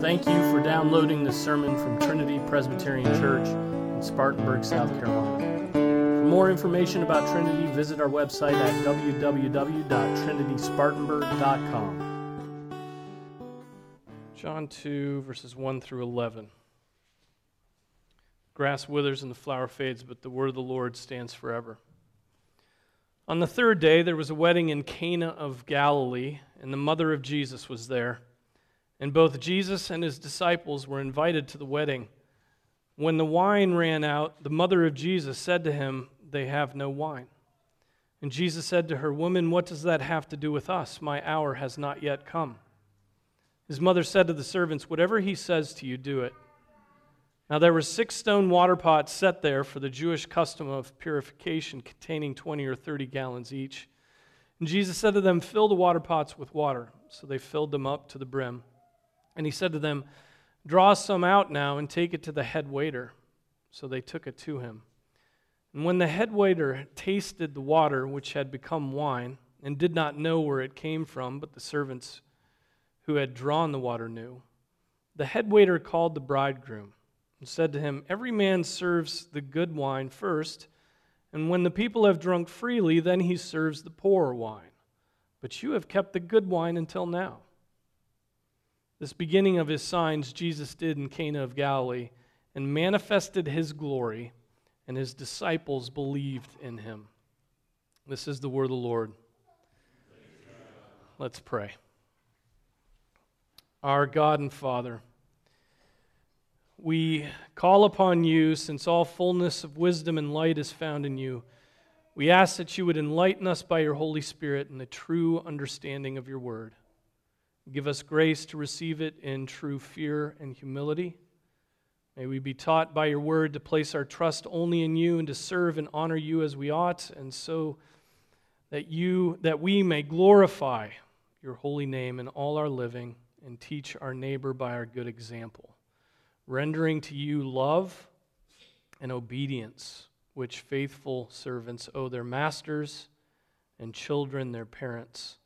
Thank you for downloading this sermon from Trinity Presbyterian Church in Spartanburg, South Carolina. For more information about Trinity, visit our website at www.trinityspartanburg.com. John 2, verses 1 through 11. Grass withers and the flower fades, but the word of the Lord stands forever. On the third day, there was a wedding in Cana of Galilee, and the mother of Jesus was there. And both Jesus and his disciples were invited to the wedding. When the wine ran out, the mother of Jesus said to him, They have no wine. And Jesus said to her, Woman, what does that have to do with us? My hour has not yet come. His mother said to the servants, Whatever he says to you, do it. Now there were six stone water pots set there for the Jewish custom of purification, containing 20 or 30 gallons each. And Jesus said to them, Fill the water pots with water. So they filled them up to the brim. And he said to them, Draw some out now and take it to the head waiter. So they took it to him. And when the head waiter tasted the water, which had become wine, and did not know where it came from, but the servants who had drawn the water knew, the head waiter called the bridegroom and said to him, Every man serves the good wine first, and when the people have drunk freely, then he serves the poorer wine. But you have kept the good wine until now. This beginning of his signs Jesus did in Cana of Galilee and manifested his glory, and his disciples believed in him. This is the word of the Lord. Let's pray. Our God and Father, we call upon you, since all fullness of wisdom and light is found in you. We ask that you would enlighten us by your Holy Spirit in the true understanding of your word. Give us grace to receive it in true fear and humility. May we be taught by your word to place our trust only in you and to serve and honor you as we ought, and so that you that we may glorify your holy name in all our living and teach our neighbor by our good example rendering to you love and obedience, which faithful servants owe their masters and children their parents,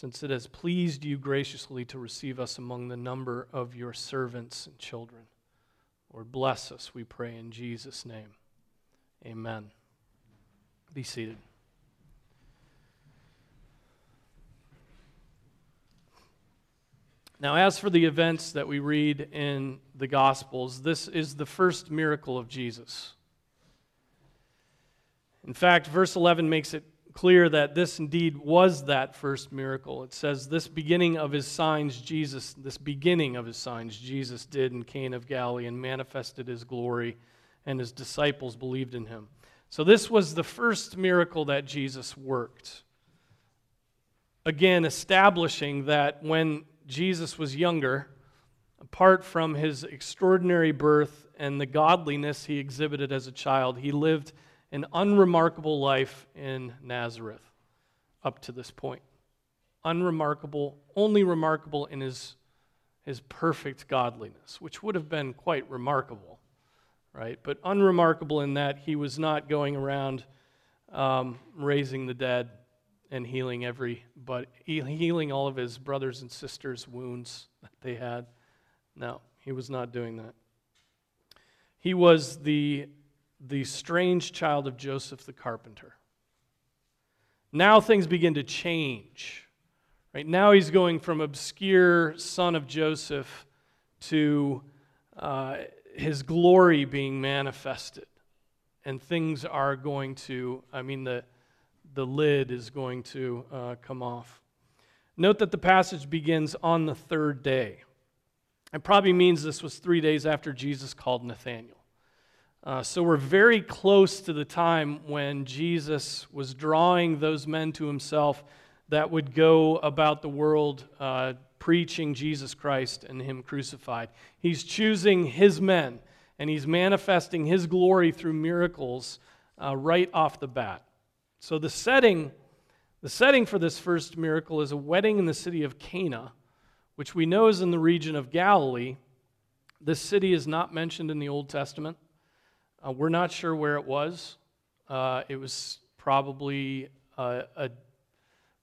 since it has pleased you graciously to receive us among the number of your servants and children. Lord, bless us, we pray in Jesus' name. Amen. Be seated. Now, as for the events that we read in the Gospels, this is the first miracle of Jesus. In fact, verse 11 makes it clear that this indeed was that first miracle. It says, This beginning of his signs, Jesus, this beginning of his signs, Jesus did in Cana of Galilee and manifested his glory, and his disciples believed in him. So, this was the first miracle that Jesus worked. Again, establishing that when Jesus was younger, apart from his extraordinary birth and the godliness he exhibited as a child, he lived an unremarkable life in Nazareth up to this point. Unremarkable, only remarkable in his, his perfect godliness, which would have been quite remarkable, right? But unremarkable in that he was not going around um, raising the dead and healing every but healing all of his brothers and sisters wounds that they had no he was not doing that he was the the strange child of joseph the carpenter now things begin to change right now he's going from obscure son of joseph to uh, his glory being manifested and things are going to i mean the the lid is going to uh, come off. Note that the passage begins on the third day. It probably means this was three days after Jesus called Nathanael. Uh, so we're very close to the time when Jesus was drawing those men to himself that would go about the world uh, preaching Jesus Christ and Him crucified. He's choosing His men, and He's manifesting His glory through miracles uh, right off the bat. So the setting, the setting for this first miracle is a wedding in the city of Cana, which we know is in the region of Galilee. This city is not mentioned in the Old Testament. Uh, we're not sure where it was. Uh, it was probably a, a,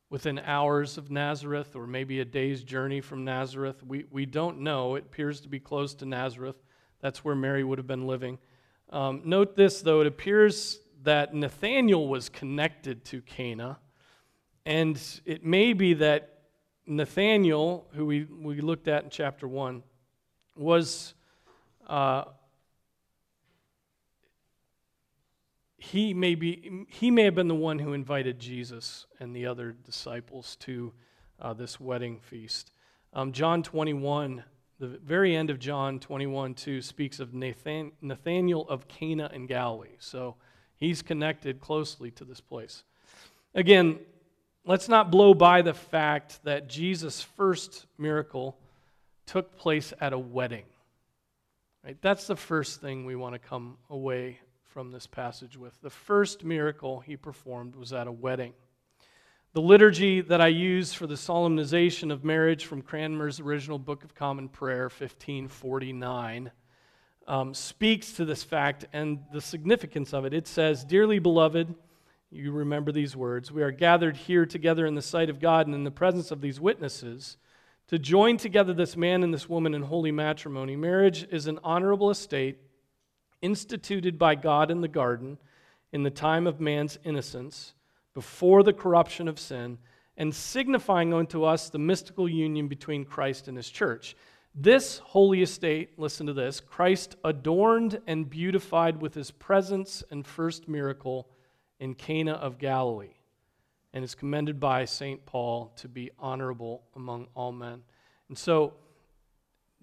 within hours of Nazareth or maybe a day's journey from Nazareth. We, we don't know. It appears to be close to Nazareth. That's where Mary would have been living. Um, note this, though, it appears that Nathanael was connected to Cana, and it may be that Nathanael, who we, we looked at in chapter 1, was. Uh, he may be he may have been the one who invited Jesus and the other disciples to uh, this wedding feast. Um, John 21, the very end of John 21, 2 speaks of Nathan, Nathanael of Cana in Galilee. So he's connected closely to this place. Again, let's not blow by the fact that Jesus' first miracle took place at a wedding. Right? That's the first thing we want to come away from this passage with. The first miracle he performed was at a wedding. The liturgy that I use for the solemnization of marriage from Cranmer's original Book of Common Prayer, 1549, um, speaks to this fact and the significance of it. It says, Dearly beloved, you remember these words, we are gathered here together in the sight of God and in the presence of these witnesses to join together this man and this woman in holy matrimony. Marriage is an honorable estate instituted by God in the garden in the time of man's innocence, before the corruption of sin, and signifying unto us the mystical union between Christ and his church. This holy estate, listen to this, Christ adorned and beautified with his presence and first miracle in Cana of Galilee, and is commended by St. Paul to be honorable among all men. And so,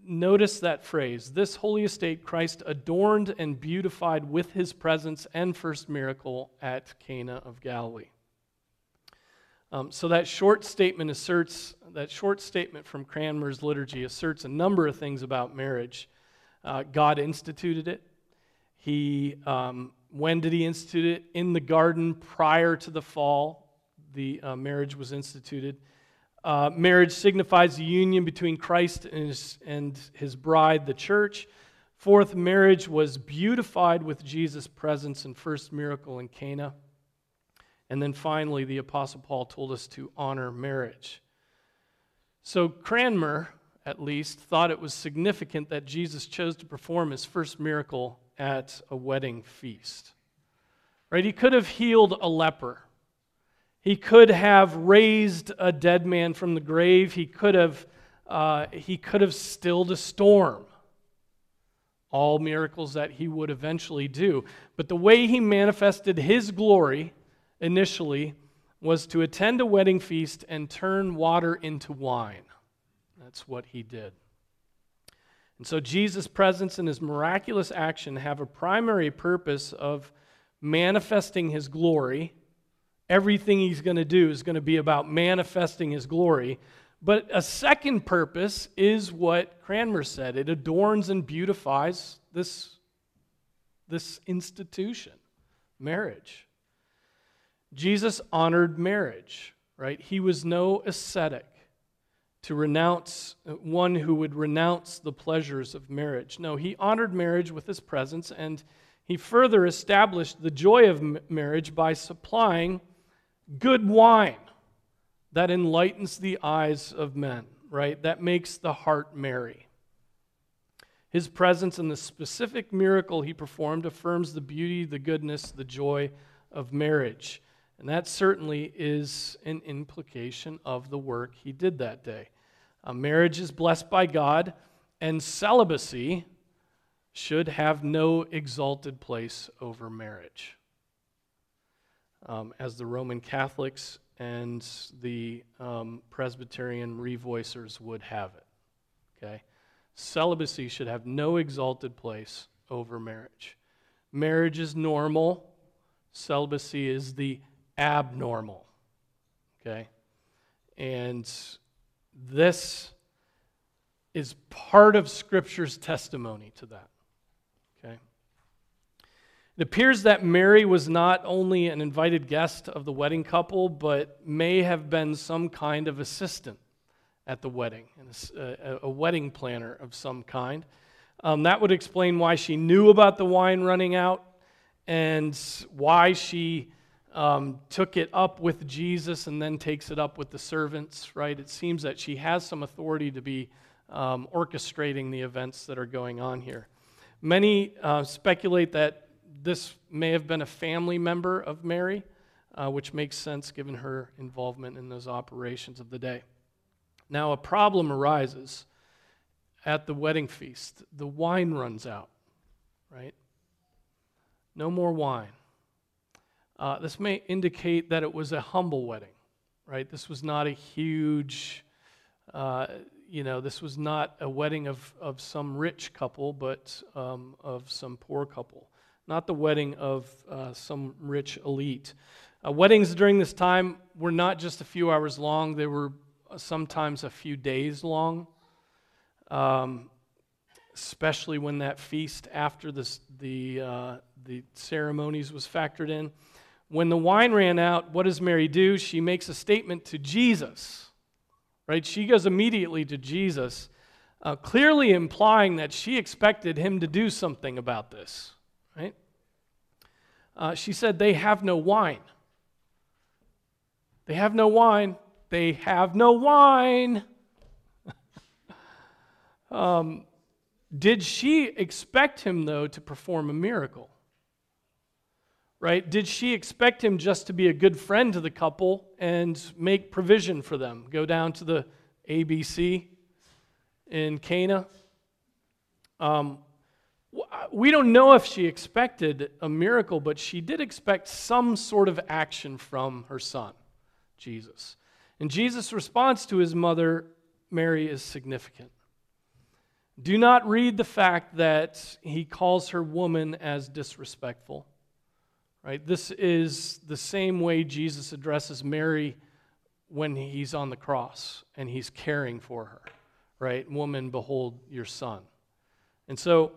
notice that phrase this holy estate Christ adorned and beautified with his presence and first miracle at Cana of Galilee. Um, so that short statement asserts that short statement from Cranmer's liturgy asserts a number of things about marriage. Uh, God instituted it. He um, when did he institute it? In the garden prior to the fall, the uh, marriage was instituted. Uh, marriage signifies the union between Christ and his, and his bride, the church. Fourth, marriage was beautified with Jesus' presence and first miracle in Cana. And then finally, the Apostle Paul told us to honor marriage. So Cranmer, at least, thought it was significant that Jesus chose to perform his first miracle at a wedding feast. Right? He could have healed a leper. He could have raised a dead man from the grave. He could have, uh, he could have stilled a storm. All miracles that he would eventually do. But the way he manifested his glory initially was to attend a wedding feast and turn water into wine. That's what he did. And so Jesus' presence and his miraculous action have a primary purpose of manifesting his glory everything he's going to do is going to be about manifesting his glory. But a second purpose is what Cranmer said it adorns and beautifies this, this institution, marriage. Jesus honored marriage, right? He was no ascetic to renounce one who would renounce the pleasures of marriage. No, he honored marriage with his presence, and he further established the joy of marriage by supplying good wine that enlightens the eyes of men, right? That makes the heart merry. His presence and the specific miracle he performed affirms the beauty, the goodness, the joy of marriage. And that certainly is an implication of the work he did that day. A marriage is blessed by God, and celibacy should have no exalted place over marriage um, as the Roman Catholics and the um, Presbyterian revoicers would have it. Okay? Celibacy should have no exalted place over marriage. Marriage is normal, celibacy is the abnormal. Okay? And this is part of Scripture's testimony to that. It appears that Mary was not only an invited guest of the wedding couple, but may have been some kind of assistant at the wedding, a, a wedding planner of some kind. Um, that would explain why she knew about the wine running out and why she um, took it up with Jesus and then takes it up with the servants, right? It seems that she has some authority to be um, orchestrating the events that are going on here. Many uh, speculate that this may have been a family member of Mary, uh, which makes sense given her involvement in those operations of the day. Now, a problem arises at the wedding feast. The wine runs out, right? No more wine. Uh, this may indicate that it was a humble wedding, right? This was not a huge, uh, you know, this was not a wedding of, of some rich couple, but um, of some poor couple. Not the wedding of uh, some rich elite. Uh, weddings during this time were not just a few hours long, they were sometimes a few days long. Um, especially when that feast after the, uh, the ceremonies was factored in. When the wine ran out, what does Mary do? She makes a statement to Jesus, right? She goes immediately to Jesus, uh, clearly implying that she expected him to do something about this, right? Uh, she said, They have no wine. They have no wine. They have no wine. um, did she expect him, though, to perform a miracle? right? Did she expect him just to be a good friend to the couple and make provision for them? Go down to the ABC in Cana? Um, Uh, we don't know if she expected a miracle, but she did expect some sort of action from her son, Jesus. And Jesus' response to his mother, Mary, is significant. Do not read the fact that he calls her woman as disrespectful. Right? This is the same way Jesus addresses Mary when he's on the cross and he's caring for her. Right? Woman, behold your son. And so,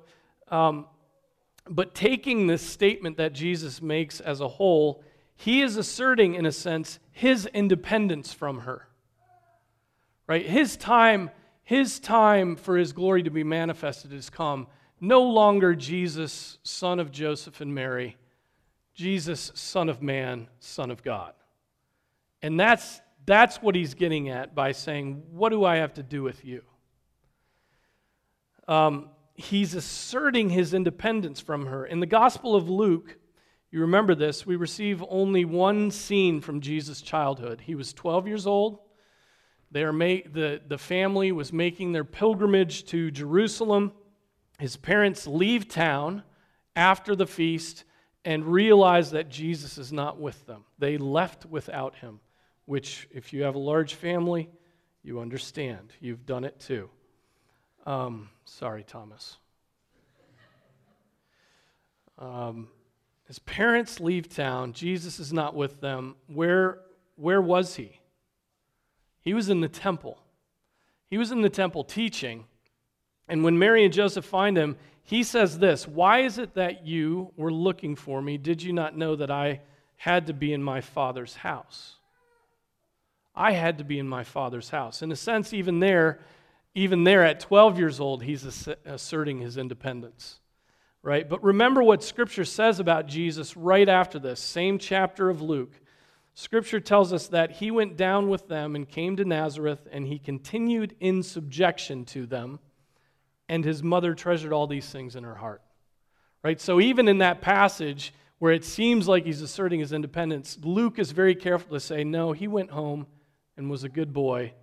um, but taking this statement that Jesus makes as a whole, he is asserting, in a sense, his independence from her. Right? His time, his time for his glory to be manifested has come. No longer Jesus, son of Joseph and Mary Jesus, Son of Man, Son of God. And that's, that's what he's getting at by saying, What do I have to do with you? Um, he's asserting his independence from her. In the Gospel of Luke, you remember this, we receive only one scene from Jesus' childhood. He was 12 years old. They are ma- the, the family was making their pilgrimage to Jerusalem. His parents leave town after the feast and realize that Jesus is not with them. They left without him, which, if you have a large family, you understand. You've done it too. Um, sorry, Thomas. Um, his parents leave town. Jesus is not with them. Where, where was he? He was in the temple. He was in the temple teaching. And when Mary and Joseph find him, he says this Why is it that you were looking for me? Did you not know that I had to be in my father's house? I had to be in my father's house. In a sense, even there, even there at 12 years old, he's asserting his independence. Right? But remember what Scripture says about Jesus right after this, same chapter of Luke. Scripture tells us that he went down with them and came to Nazareth, and he continued in subjection to them and his mother treasured all these things in her heart. Right? So even in that passage where it seems like he's asserting his independence, Luke is very careful to say, no, he went home and was a good boy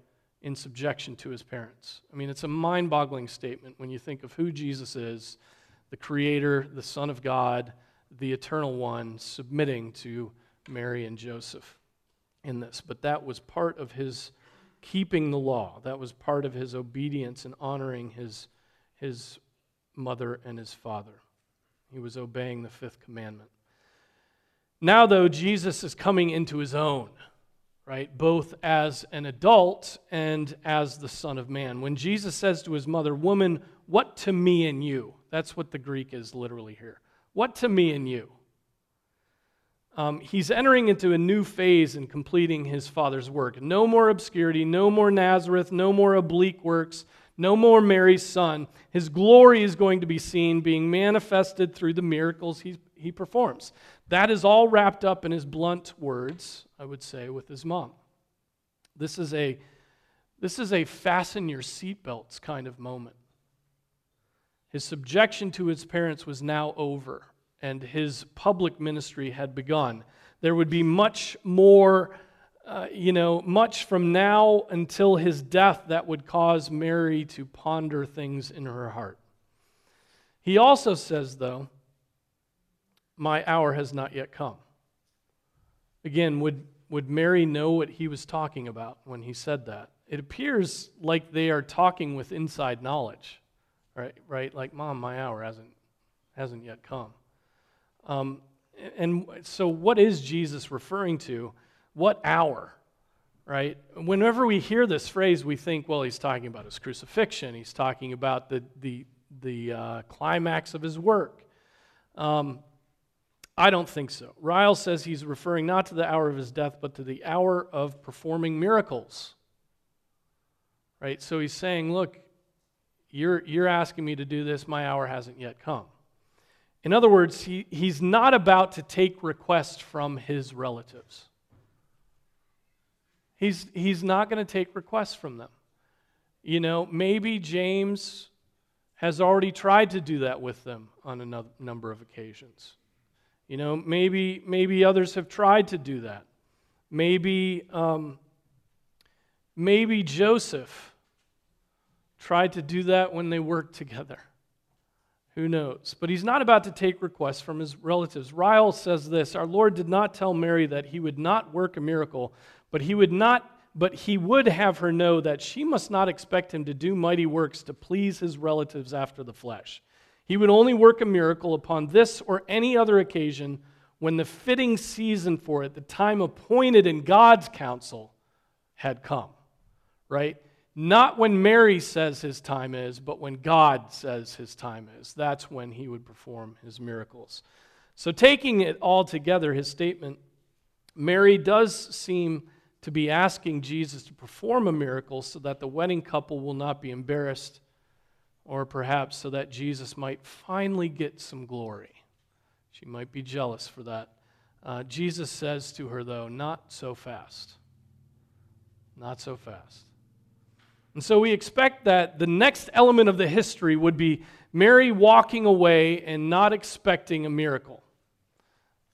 in subjection to his parents. I mean, it's a mind boggling statement when you think of who Jesus is the Creator, the Son of God, the Eternal One, submitting to Mary and Joseph in this. But that was part of his keeping the law, that was part of his obedience and honoring his his mother and his father. He was obeying the fifth commandment. Now, though, Jesus is coming into his own, right? Both as an adult and as the Son of Man. When Jesus says to his mother, Woman, what to me and you? That's what the Greek is literally here. What to me and you? Um, he's entering into a new phase in completing his father's work. No more obscurity, no more Nazareth, no more oblique works, no more Mary's son. His glory is going to be seen, being manifested through the miracles he's, he performs. That is all wrapped up in his blunt words, I would say, with his mom. This is a, this is a fasten your seatbelts kind of moment. His subjection to his parents was now over, and his public ministry had begun. There would be much more, uh, you know, much from now until his death that would cause Mary to ponder things in her heart. He also says, though, my hour has not yet come. Again, would, would Mary know what he was talking about when he said that? It appears like they are talking with inside knowledge right? Right? Like, mom, my hour hasn't hasn't yet come. Um, and so, what is Jesus referring to? What hour? Right? Whenever we hear this phrase, we think, well, he's talking about his crucifixion. He's talking about the the the uh, climax of his work. Um, I don't think so. Ryle says he's referring not to the hour of his death, but to the hour of performing miracles. Right? So he's saying, look, you're, you're asking me to do this, my hour hasn't yet come. In other words, he, he's not about to take requests from his relatives. He's, he's not going to take requests from them. You know, maybe James has already tried to do that with them on a number of occasions. You know, maybe, maybe others have tried to do that. Maybe, um, maybe Joseph tried to do that when they worked together. Who knows? But he's not about to take requests from his relatives. Ryle says this Our Lord did not tell Mary that he would not work a miracle, but he would not but he would have her know that she must not expect him to do mighty works to please his relatives after the flesh. He would only work a miracle upon this or any other occasion when the fitting season for it, the time appointed in God's counsel, had come. Right? Not when Mary says his time is, but when God says his time is. That's when he would perform his miracles. So, taking it all together, his statement, Mary does seem to be asking Jesus to perform a miracle so that the wedding couple will not be embarrassed, or perhaps so that Jesus might finally get some glory. She might be jealous for that. Uh, Jesus says to her, though, not so fast. Not so fast. And so we expect that the next element of the history would be Mary walking away and not expecting a miracle.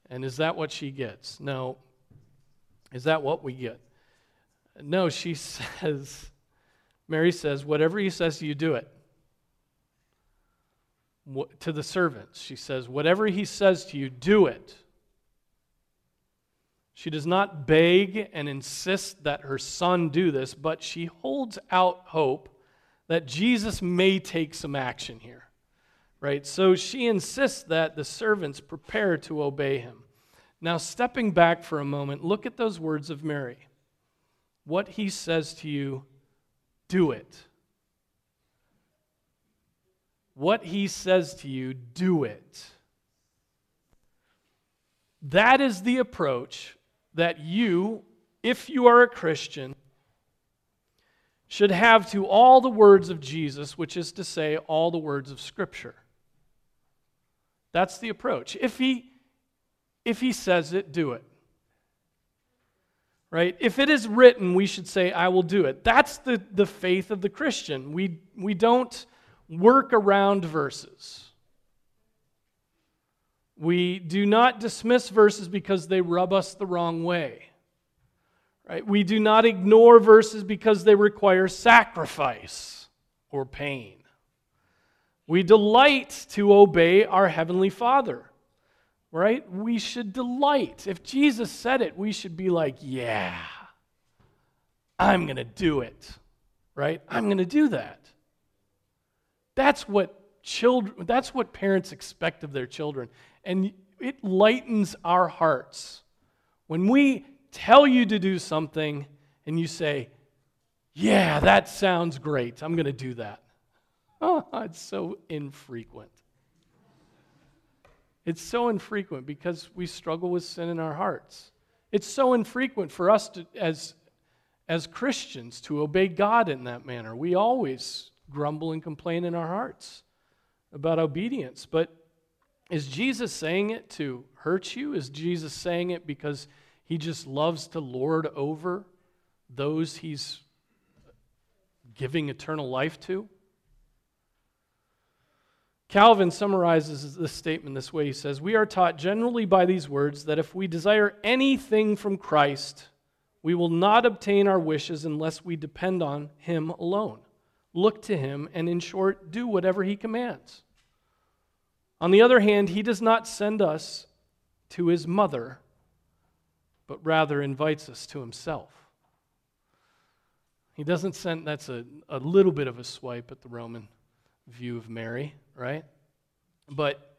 And is that what she gets? No. Is that what we get? No, she says, Mary says, whatever he says you, do it. To the servants, she says, whatever he says to you, do it. She does not beg and insist that her son do this, but she holds out hope that Jesus may take some action here. Right? So she insists that the servants prepare to obey him. Now, stepping back for a moment, look at those words of Mary. What he says to you, do it. What he says to you, do it. That is the approach that you, if you are a Christian, should have to all the words of Jesus, which is to say, all the words of Scripture. That's the approach. If he, if he says it, do it. Right? If it is written, we should say, I will do it. That's the, the faith of the Christian. We, we don't work around verses. We do not dismiss verses because they rub us the wrong way. Right? We do not ignore verses because they require sacrifice or pain. We delight to obey our Heavenly Father. Right? We should delight. If Jesus said it, we should be like, yeah, I'm going to do it. Right? I'm going to do that. That's what children that's what parents expect of their children and it lightens our hearts. When we tell you to do something and you say, Yeah, that sounds great. I'm going to do that. Oh, it's so infrequent. It's so infrequent because we struggle with sin in our hearts. It's so infrequent for us to, as, as Christians to obey God in that manner. We always grumble and complain in our hearts about obedience. But Is Jesus saying it to hurt you? Is Jesus saying it because he just loves to lord over those he's giving eternal life to? Calvin summarizes this statement this way. He says, We are taught generally by these words that if we desire anything from Christ, we will not obtain our wishes unless we depend on Him alone, look to Him, and in short, do whatever He commands. On the other hand, He does not send us to His mother, but rather invites us to Himself. He doesn't send, that's a, a little bit of a swipe at the Roman view of Mary, right? But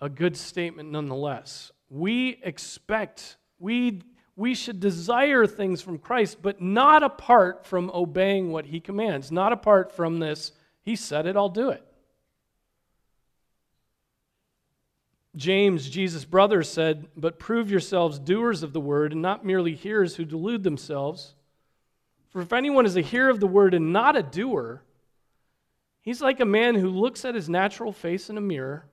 a good statement nonetheless. We expect, we, we should desire things from Christ, but not apart from obeying what he commands, not apart from this, he said it, I'll do it. James, Jesus' brother, said, But prove yourselves doers of the word and not merely hearers who delude themselves. For if anyone is a hearer of the word and not a doer, He's like a man who looks at his natural face in a mirror.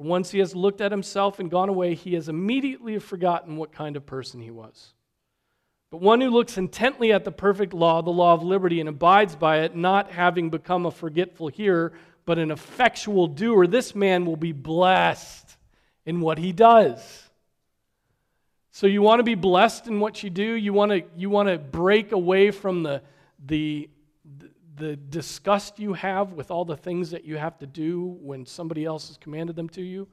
For once he has looked at himself and gone away, he has immediately forgotten what kind of person he was. But one who looks intently at the perfect law, the law of liberty, and abides by it, not having become a forgetful hearer, but an effectual doer, this man will be blessed in what he does. So you want to be blessed in what you do? You want to, you want to break away from the, the the disgust you have with all the things that you have to do when somebody else has commanded them to you?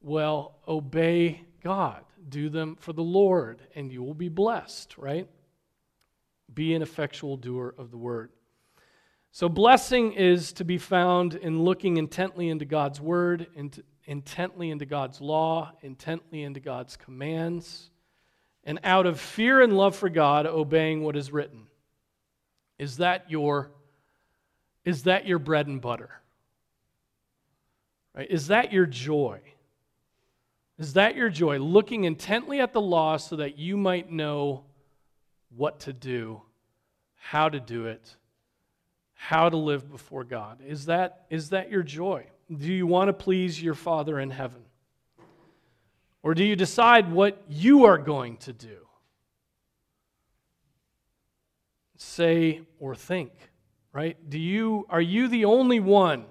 Well, obey God. Do them for the Lord, and you will be blessed, right? Be an effectual doer of the word. So, blessing is to be found in looking intently into God's word, intently into God's law, intently into God's commands, and out of fear and love for God, obeying what is written. Is that your is that your bread and butter? Right? Is that your joy? Is that your joy? Looking intently at the law so that you might know what to do, how to do it, how to live before God. Is that, is that your joy? Do you want to please your Father in heaven? Or do you decide what you are going to do? Say, or think, right? Do you, are you the only one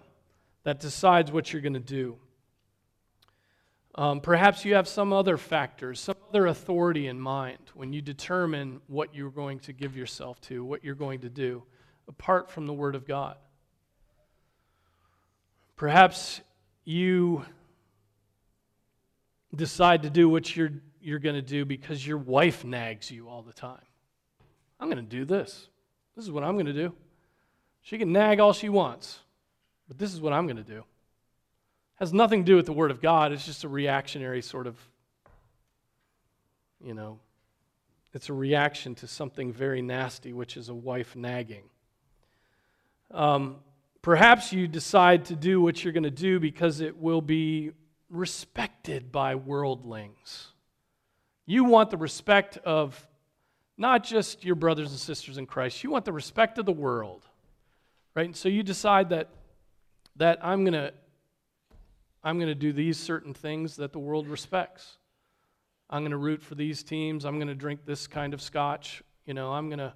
that decides what you're going to do? Um, perhaps you have some other factors, some other authority in mind when you determine what you're going to give yourself to, what you're going to do, apart from the Word of God. Perhaps you decide to do what you're, you're going to do because your wife nags you all the time. I'm going to do this. This is what I'm going to do. She can nag all she wants, but this is what I'm going to do. It has nothing to do with the Word of God. It's just a reactionary sort of, you know, it's a reaction to something very nasty, which is a wife nagging. Um, perhaps you decide to do what you're going to do because it will be respected by worldlings. You want the respect of not just your brothers and sisters in Christ. You want the respect of the world, right? And so you decide that that I'm to I'm to do these certain things that the world respects. I'm to root for these teams. I'm to drink this kind of scotch. You know, I'm to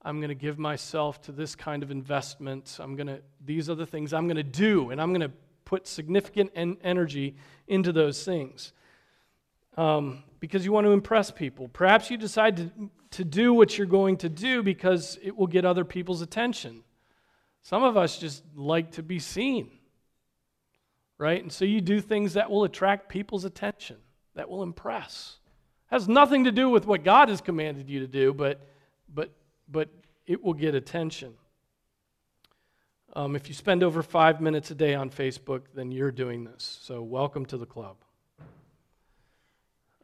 I'm to give myself to this kind of investment. I'm to these are the things I'm to do and I'm to put significant en- energy into those things. Um, because you want to impress people. Perhaps you decide to, to do what you're going to do because it will get other people's attention. Some of us just like to be seen, right? And so you do things that will attract people's attention, that will impress. Has nothing to do with what God has commanded you to do, but, but, but it will get attention. Um, if you spend over five minutes a day on Facebook, then you're doing this. So, welcome to the club.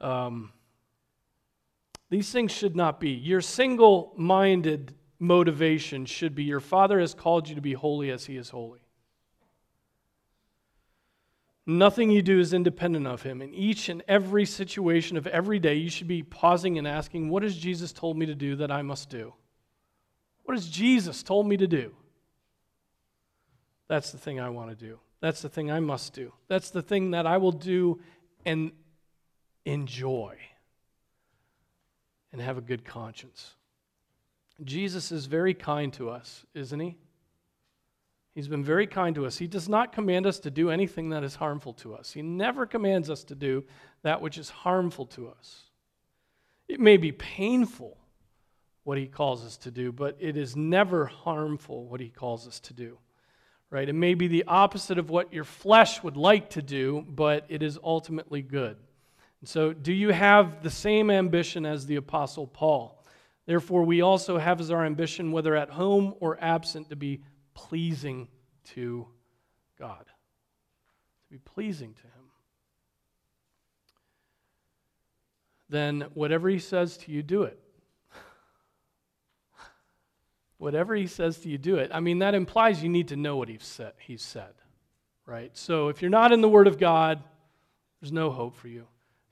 Um, these things should not be. Your single minded motivation should be your Father has called you to be holy as He is holy. Nothing you do is independent of Him. In each and every situation of every day, you should be pausing and asking, What has Jesus told me to do that I must do? What has Jesus told me to do? That's the thing I want to do. That's the thing I must do. That's the thing that I will do and enjoy and have a good conscience. Jesus is very kind to us, isn't he? He's been very kind to us. He does not command us to do anything that is harmful to us. He never commands us to do that which is harmful to us. It may be painful what he calls us to do, but it is never harmful what he calls us to do. Right? It may be the opposite of what your flesh would like to do, but it is ultimately good. And so, do you have the same ambition as the Apostle Paul? Therefore, we also have as our ambition, whether at home or absent, to be pleasing to God. To be pleasing to Him. Then, whatever He says to you, do it. whatever He says to you, do it. I mean, that implies you need to know what He's said, he's said right? So, if you're not in the Word of God, there's no hope for you.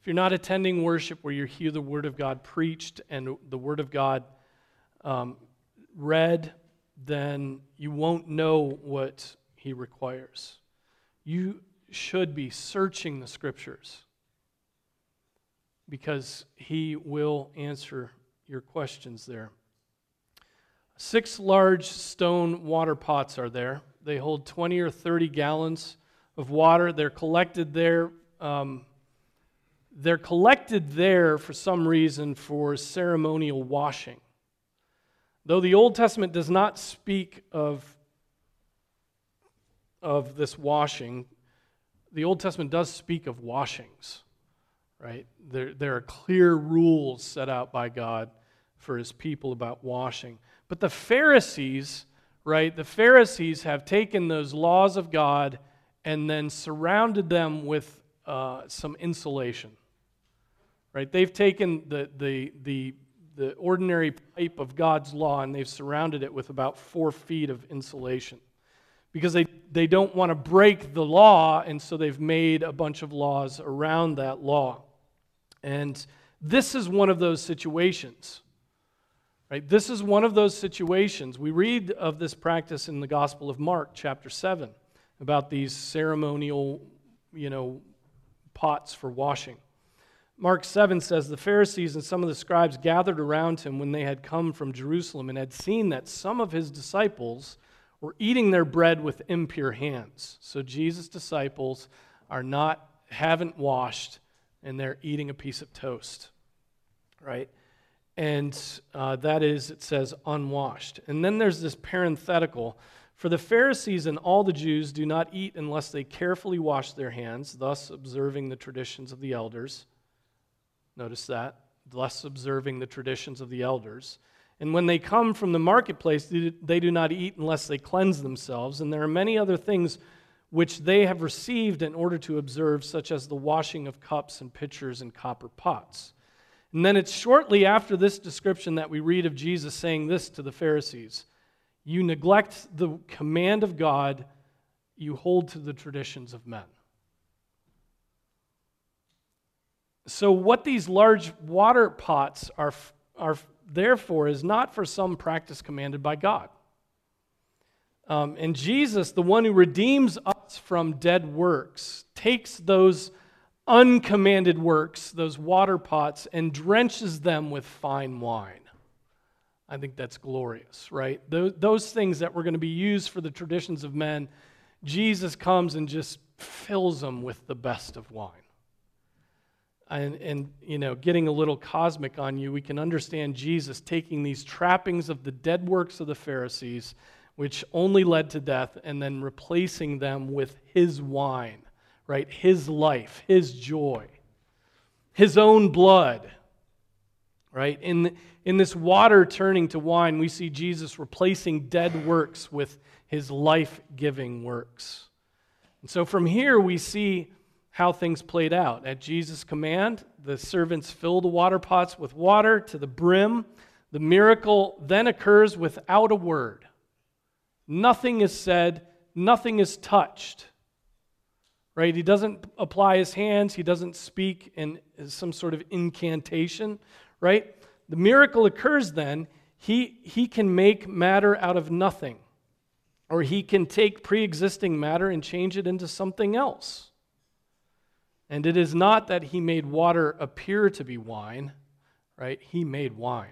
If you're not attending worship where you hear the Word of God preached and the Word of God um, read, then you won't know what He requires. You should be searching the Scriptures because He will answer your questions there. Six large stone water pots are there. They hold 20 or 30 gallons of water. They're collected there. Um, they're collected there for some reason for ceremonial washing. Though the Old Testament does not speak of, of this washing, the Old Testament does speak of washings, right? There, there are clear rules set out by God for his people about washing. But the Pharisees, right, the Pharisees have taken those laws of God and then surrounded them with uh, some insulation right? They've taken the, the, the, the ordinary pipe of God's law and they've surrounded it with about four feet of insulation because they, they don't want to break the law, and so they've made a bunch of laws around that law. And this is one of those situations. Right? This is one of those situations. We read of this practice in the Gospel of Mark, chapter 7, about these ceremonial, you know, pots for washing. Mark 7 says the Pharisees and some of the scribes gathered around him when they had come from Jerusalem and had seen that some of his disciples were eating their bread with impure hands. So Jesus' disciples are not haven't washed and they're eating a piece of toast. Right? And uh, that is, it says, unwashed. And then there's this parenthetical For the Pharisees and all the Jews do not eat unless they carefully wash their hands, thus observing the traditions of the elders. Notice that, thus observing the traditions of the elders. And when they come from the marketplace, they do not eat unless they cleanse themselves. And there are many other things which they have received in order to observe, such as the washing of cups and pitchers and copper pots. And then it's shortly after this description that we read of Jesus saying this to the Pharisees You neglect the command of God, you hold to the traditions of men. So, what these large water pots are, are there for is not for some practice commanded by God. Um, and Jesus, the one who redeems us from dead works, takes those uncommanded works, those water pots, and drenches them with fine wine. I think that's glorious, right? Those, those things that were going to be used for the traditions of men, Jesus comes and just fills them with the best of wine and, and you know getting a little cosmic on you we can understand jesus taking these trappings of the dead works of the pharisees which only led to death and then replacing them with his wine right? His life his joy his own blood right? In, in this water turning to wine we see jesus replacing dead works with his life-giving works. And so from here we see how things played out. At Jesus' command, the servants fill the water pots with water to the brim. The miracle then occurs without a word. Nothing is said, nothing is touched. Right? He doesn't apply his hands, he doesn't speak in some sort of incantation, right? The miracle occurs then, he, he can make matter out of nothing. or he can take pre existing matter and change it into something else. And it is not that he made water appear to be wine, right? He made wine.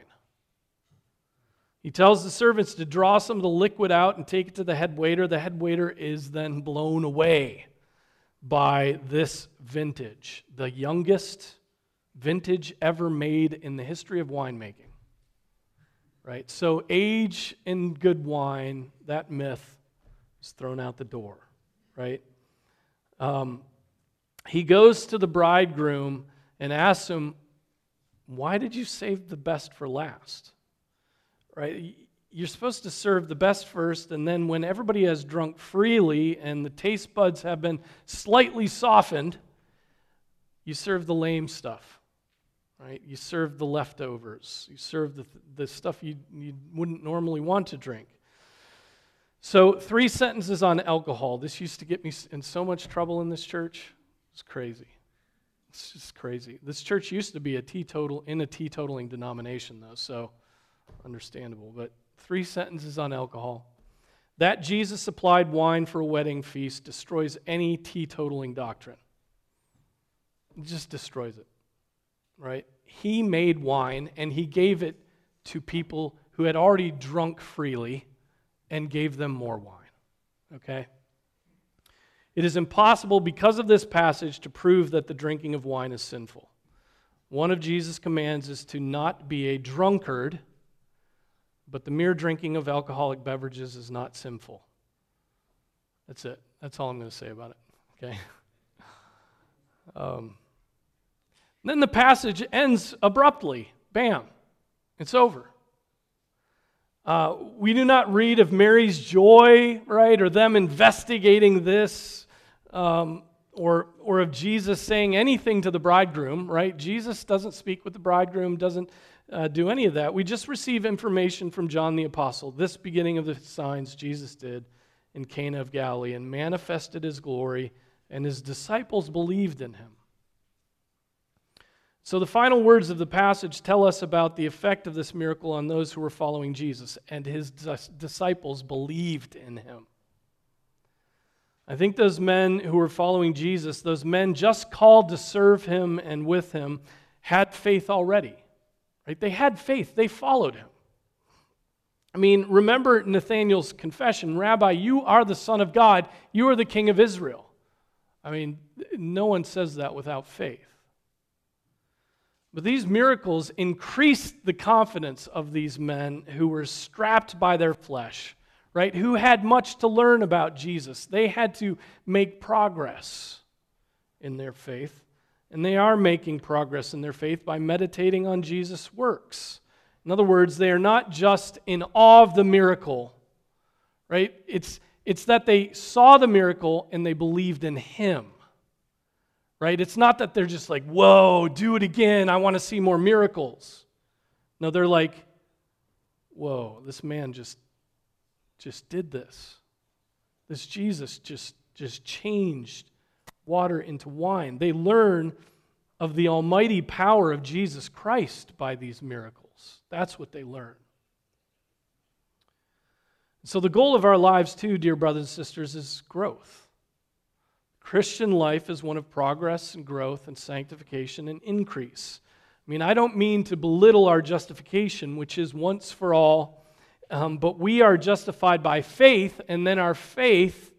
He tells the servants to draw some of the liquid out and take it to the head waiter. The head waiter is then blown away by this vintage, the youngest vintage ever made in the history of winemaking. Right? So, age in good wine, that myth is thrown out the door. Right? Um, he goes to the bridegroom and asks him, Why did you save the best for last? Right? You're supposed to serve the best first, and then when everybody has drunk freely and the taste buds have been slightly softened, you serve the lame stuff. Right? You serve the leftovers. You serve the, the stuff you, you wouldn't normally want to drink. So, three sentences on alcohol. This used to get me in so much trouble in this church. It's crazy. It's just crazy. This church used to be a teetotal in a teetotaling denomination, though, so understandable. But three sentences on alcohol. That Jesus supplied wine for a wedding feast destroys any teetotaling doctrine. It just destroys it. Right? He made wine and he gave it to people who had already drunk freely and gave them more wine. Okay? It is impossible because of this passage to prove that the drinking of wine is sinful. One of Jesus' commands is to not be a drunkard, but the mere drinking of alcoholic beverages is not sinful. That's it. That's all I'm going to say about it. Okay? Um, then the passage ends abruptly. Bam. It's over. Uh, we do not read of Mary's joy, right, or them investigating this um, or, or of Jesus saying anything to the bridegroom, right? Jesus doesn't speak with the bridegroom, doesn't uh, do any of that. We just receive information from John the Apostle. This beginning of the signs Jesus did in Cana of Galilee and manifested his glory, and his disciples believed in him. So, the final words of the passage tell us about the effect of this miracle on those who were following Jesus, and his disciples believed in him. I think those men who were following Jesus, those men just called to serve him and with him, had faith already. Right? They had faith, they followed him. I mean, remember Nathanael's confession Rabbi, you are the Son of God, you are the King of Israel. I mean, no one says that without faith. But these miracles increased the confidence of these men who were strapped by their flesh right, who had much to learn about Jesus. They had to make progress in their faith. And they are making progress in their faith by meditating on Jesus' works. In other words, they are not just in awe of the miracle, right? It's, it's that they saw the miracle and they believed in him, right? It's not that they're just like, whoa, do it again. I want to see more miracles. No, they're like, whoa, this man just just did this. This Jesus just, just changed water into wine. They learn of the almighty power of Jesus Christ by these miracles. That's what they learn. So, the goal of our lives, too, dear brothers and sisters, is growth. Christian life is one of progress and growth and sanctification and increase. I mean, I don't mean to belittle our justification, which is once for all um, but we are justified by faith, and then our faith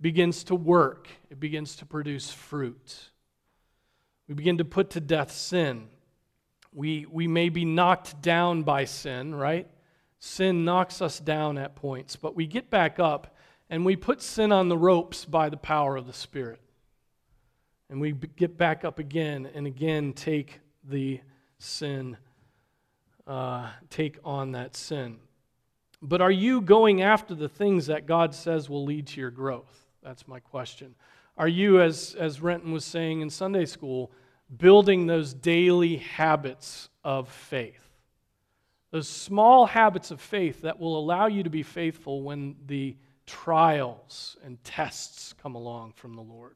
begins to work, it begins to produce fruit. We begin to put to death sin. We, we may be knocked down by sin, right? Sin knocks us down at points, but we get back up and we put sin on the ropes by the power of the Spirit. And we get back up again and again take the sin, uh, take on that sin. But are you going after the things that God says will lead to your growth? That's my question. Are you, as, as Renton was saying in Sunday school, building those daily habits of faith? Those small habits of faith that will allow you to be faithful when the trials and tests come along from the Lord.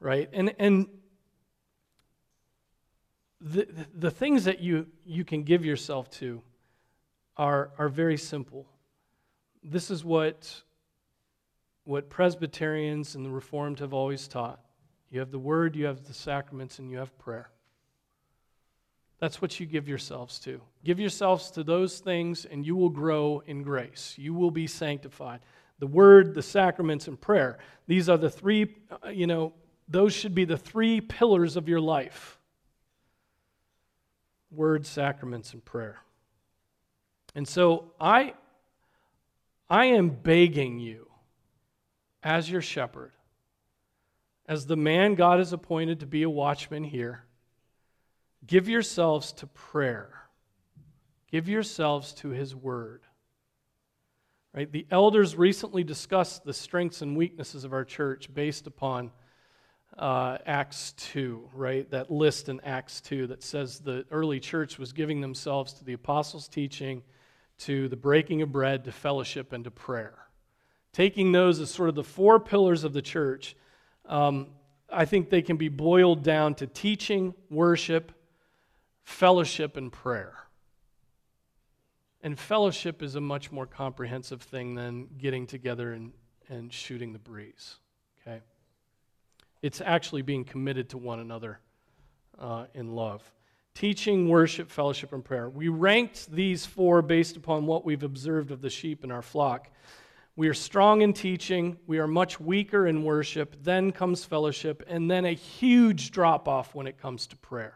Right? And, and the, the things that you, you can give yourself to are, are very simple. This is what, what Presbyterians and the Reformed have always taught. You have the Word, you have the sacraments, and you have prayer. That's what you give yourselves to. Give yourselves to those things, and you will grow in grace. You will be sanctified. The Word, the sacraments, and prayer. These are the three, uh, you know, those should be the three pillars of your life Word, sacraments, and prayer. And so I, I am begging you, as your shepherd, as the man God has appointed to be a watchman here, give yourselves to prayer. Give yourselves to his word. Right? The elders recently discussed the strengths and weaknesses of our church based upon uh, Acts 2, right? That list in Acts 2 that says the early church was giving themselves to the apostles' teaching, to the breaking of bread, to fellowship, and to prayer. Taking those as sort of the four pillars of the church, um, I think they can be boiled down to teaching, worship, fellowship, and prayer. And fellowship is a much more comprehensive thing than getting together and, and shooting the breeze. It's actually being committed to one another uh, in love. Teaching, worship, fellowship, and prayer. We ranked these four based upon what we've observed of the sheep in our flock. We are strong in teaching, we are much weaker in worship, then comes fellowship, and then a huge drop off when it comes to prayer.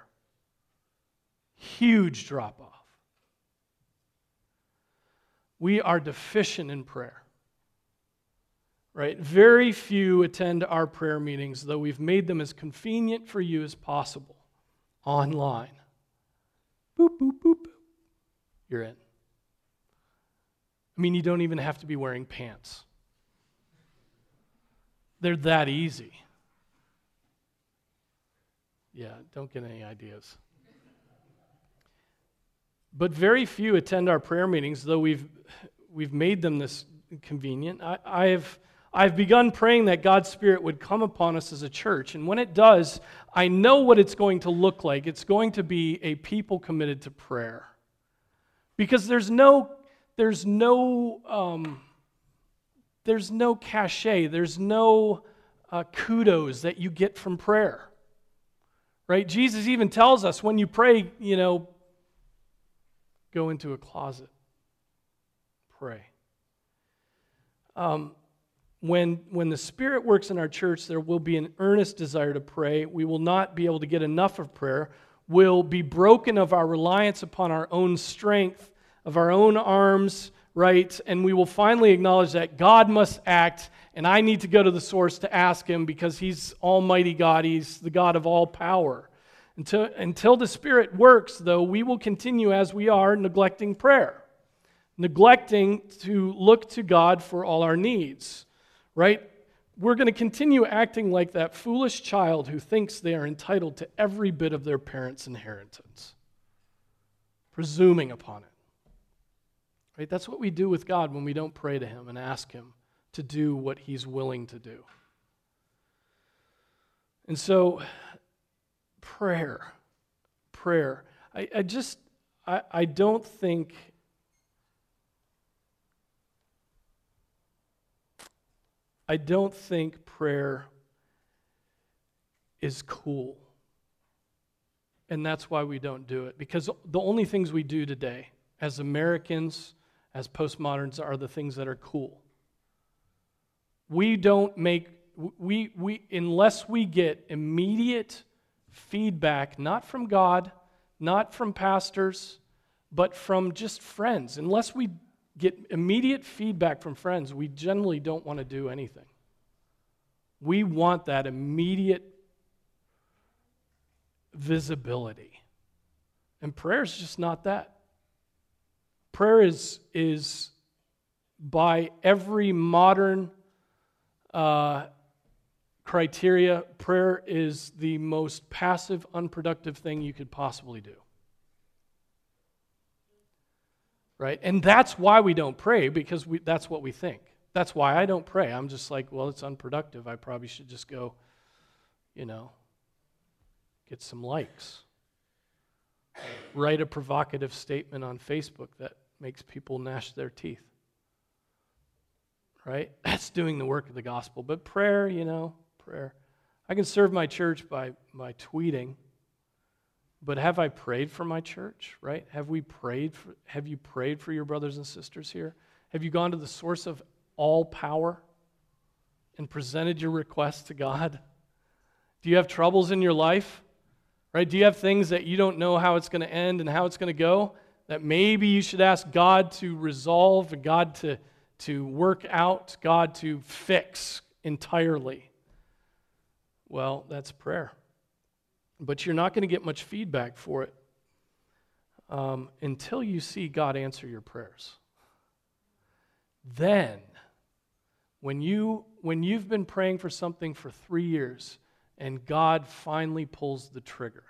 Huge drop off. We are deficient in prayer. Right? Very few attend our prayer meetings, though we've made them as convenient for you as possible online. Boop, boop, boop. You're in. I mean, you don't even have to be wearing pants. They're that easy. Yeah, don't get any ideas. But very few attend our prayer meetings, though we've, we've made them this convenient. I, I've, I've begun praying that God's Spirit would come upon us as a church. And when it does, I know what it's going to look like. It's going to be a people committed to prayer. Because there's no, there's no, um, there's no cachet, there's no uh, kudos that you get from prayer. Right? Jesus even tells us when you pray, you know, go into a closet, pray. Um, when, when the Spirit works in our church, there will be an earnest desire to pray. We will not be able to get enough of prayer. We'll be broken of our reliance upon our own strength, of our own arms, right? And we will finally acknowledge that God must act, and I need to go to the source to ask Him because He's Almighty God, He's the God of all power. Until, until the Spirit works, though, we will continue as we are, neglecting prayer, neglecting to look to God for all our needs, right? We're going to continue acting like that foolish child who thinks they are entitled to every bit of their parents' inheritance, presuming upon it. Right? That's what we do with God when we don't pray to Him and ask Him to do what He's willing to do. And so prayer. Prayer. I, I just, I, I don't think. I don't think prayer is cool. And that's why we don't do it. Because the only things we do today, as Americans, as postmoderns, are the things that are cool. We don't make, we, we, unless we get immediate feedback, not from God, not from pastors, but from just friends. Unless we get immediate feedback from friends, we generally don't want to do anything. We want that immediate visibility. And prayer is just not that. Prayer is, is by every modern uh, criteria, prayer is the most passive, unproductive thing you could possibly do. Right? And that's why we don't pray, because we, that's what we think. That's why I don't pray. I'm just like, well, it's unproductive. I probably should just go, you know, get some likes. Write a provocative statement on Facebook that makes people gnash their teeth. Right? That's doing the work of the gospel. But prayer, you know, prayer. I can serve my church by, by tweeting, but have I prayed for my church, right? Have we prayed for, have you prayed for your brothers and sisters here? Have you gone to the source of all power and presented your request to God? Do you have troubles in your life? Right? Do you have things that you don't know how it's going to end and how it's going to go? That maybe you should ask God to resolve and God to, to work out, God to fix entirely. Well, that's prayer. But you're not going to get much feedback for it um, until you see God answer your prayers. Then, when, you, when you've been praying for something for three years and God finally pulls the trigger,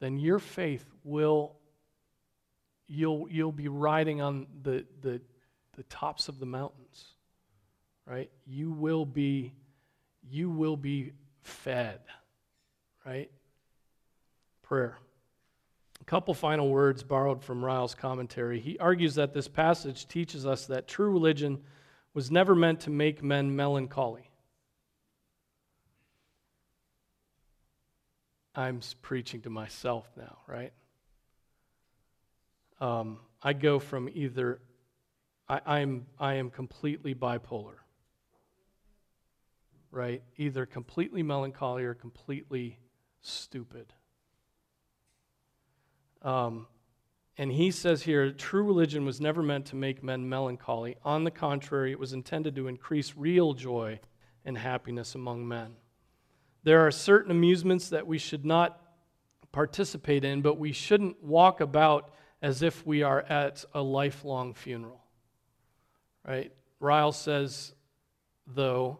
then your faith will, you'll, you'll be riding on the, the, the tops of the mountains, right? You will be, you will be fed, right? Prayer. A couple final words borrowed from Ryle's commentary. He argues that this passage teaches us that true religion was never meant to make men melancholy. I'm preaching to myself now, right? Um, I go from either I, I'm I am completely bipolar, right? Either completely melancholy or completely stupid. Um, and he says here, true religion was never meant to make men melancholy. On the contrary, it was intended to increase real joy and happiness among men. There are certain amusements that we should not participate in, but we shouldn't walk about as if we are at a lifelong funeral. Right? Ryle says, though,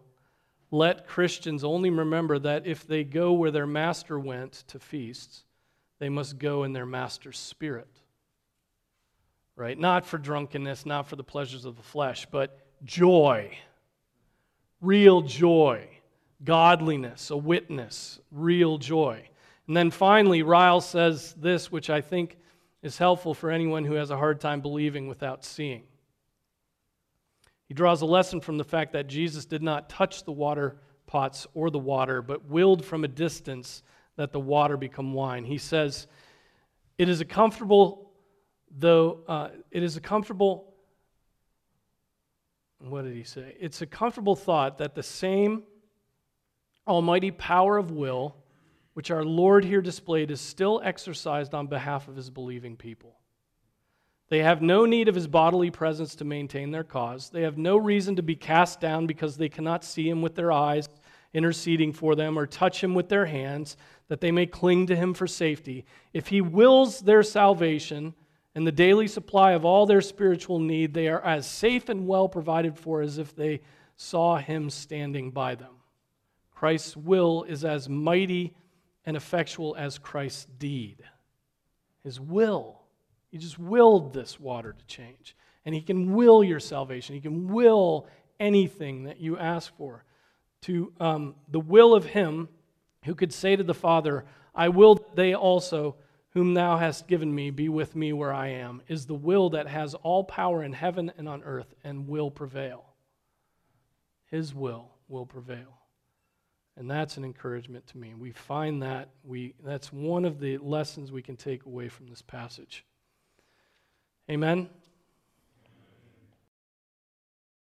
let Christians only remember that if they go where their master went to feasts, they must go in their master's spirit. Right? Not for drunkenness, not for the pleasures of the flesh, but joy. Real joy godliness, a witness, real joy. And then finally, Ryle says this, which I think is helpful for anyone who has a hard time believing without seeing. He draws a lesson from the fact that Jesus did not touch the water pots or the water, but willed from a distance that the water become wine. He says, It is a comfortable, though, uh, it is a comfortable, what did he say? It's a comfortable thought that the same almighty power of will, which our Lord here displayed, is still exercised on behalf of his believing people. They have no need of his bodily presence to maintain their cause. They have no reason to be cast down because they cannot see him with their eyes interceding for them or touch him with their hands that they may cling to him for safety. If he wills their salvation and the daily supply of all their spiritual need, they are as safe and well provided for as if they saw him standing by them. Christ's will is as mighty and effectual as Christ's deed. His will. He just willed this water to change. And He can will your salvation. He can will anything that you ask for. To um, the will of Him who could say to the Father, I will they also, whom thou hast given me, be with me where I am, is the will that has all power in heaven and on earth and will prevail. His will will prevail. And that's an encouragement to me. We find that we that's one of the lessons we can take away from this passage. Amen.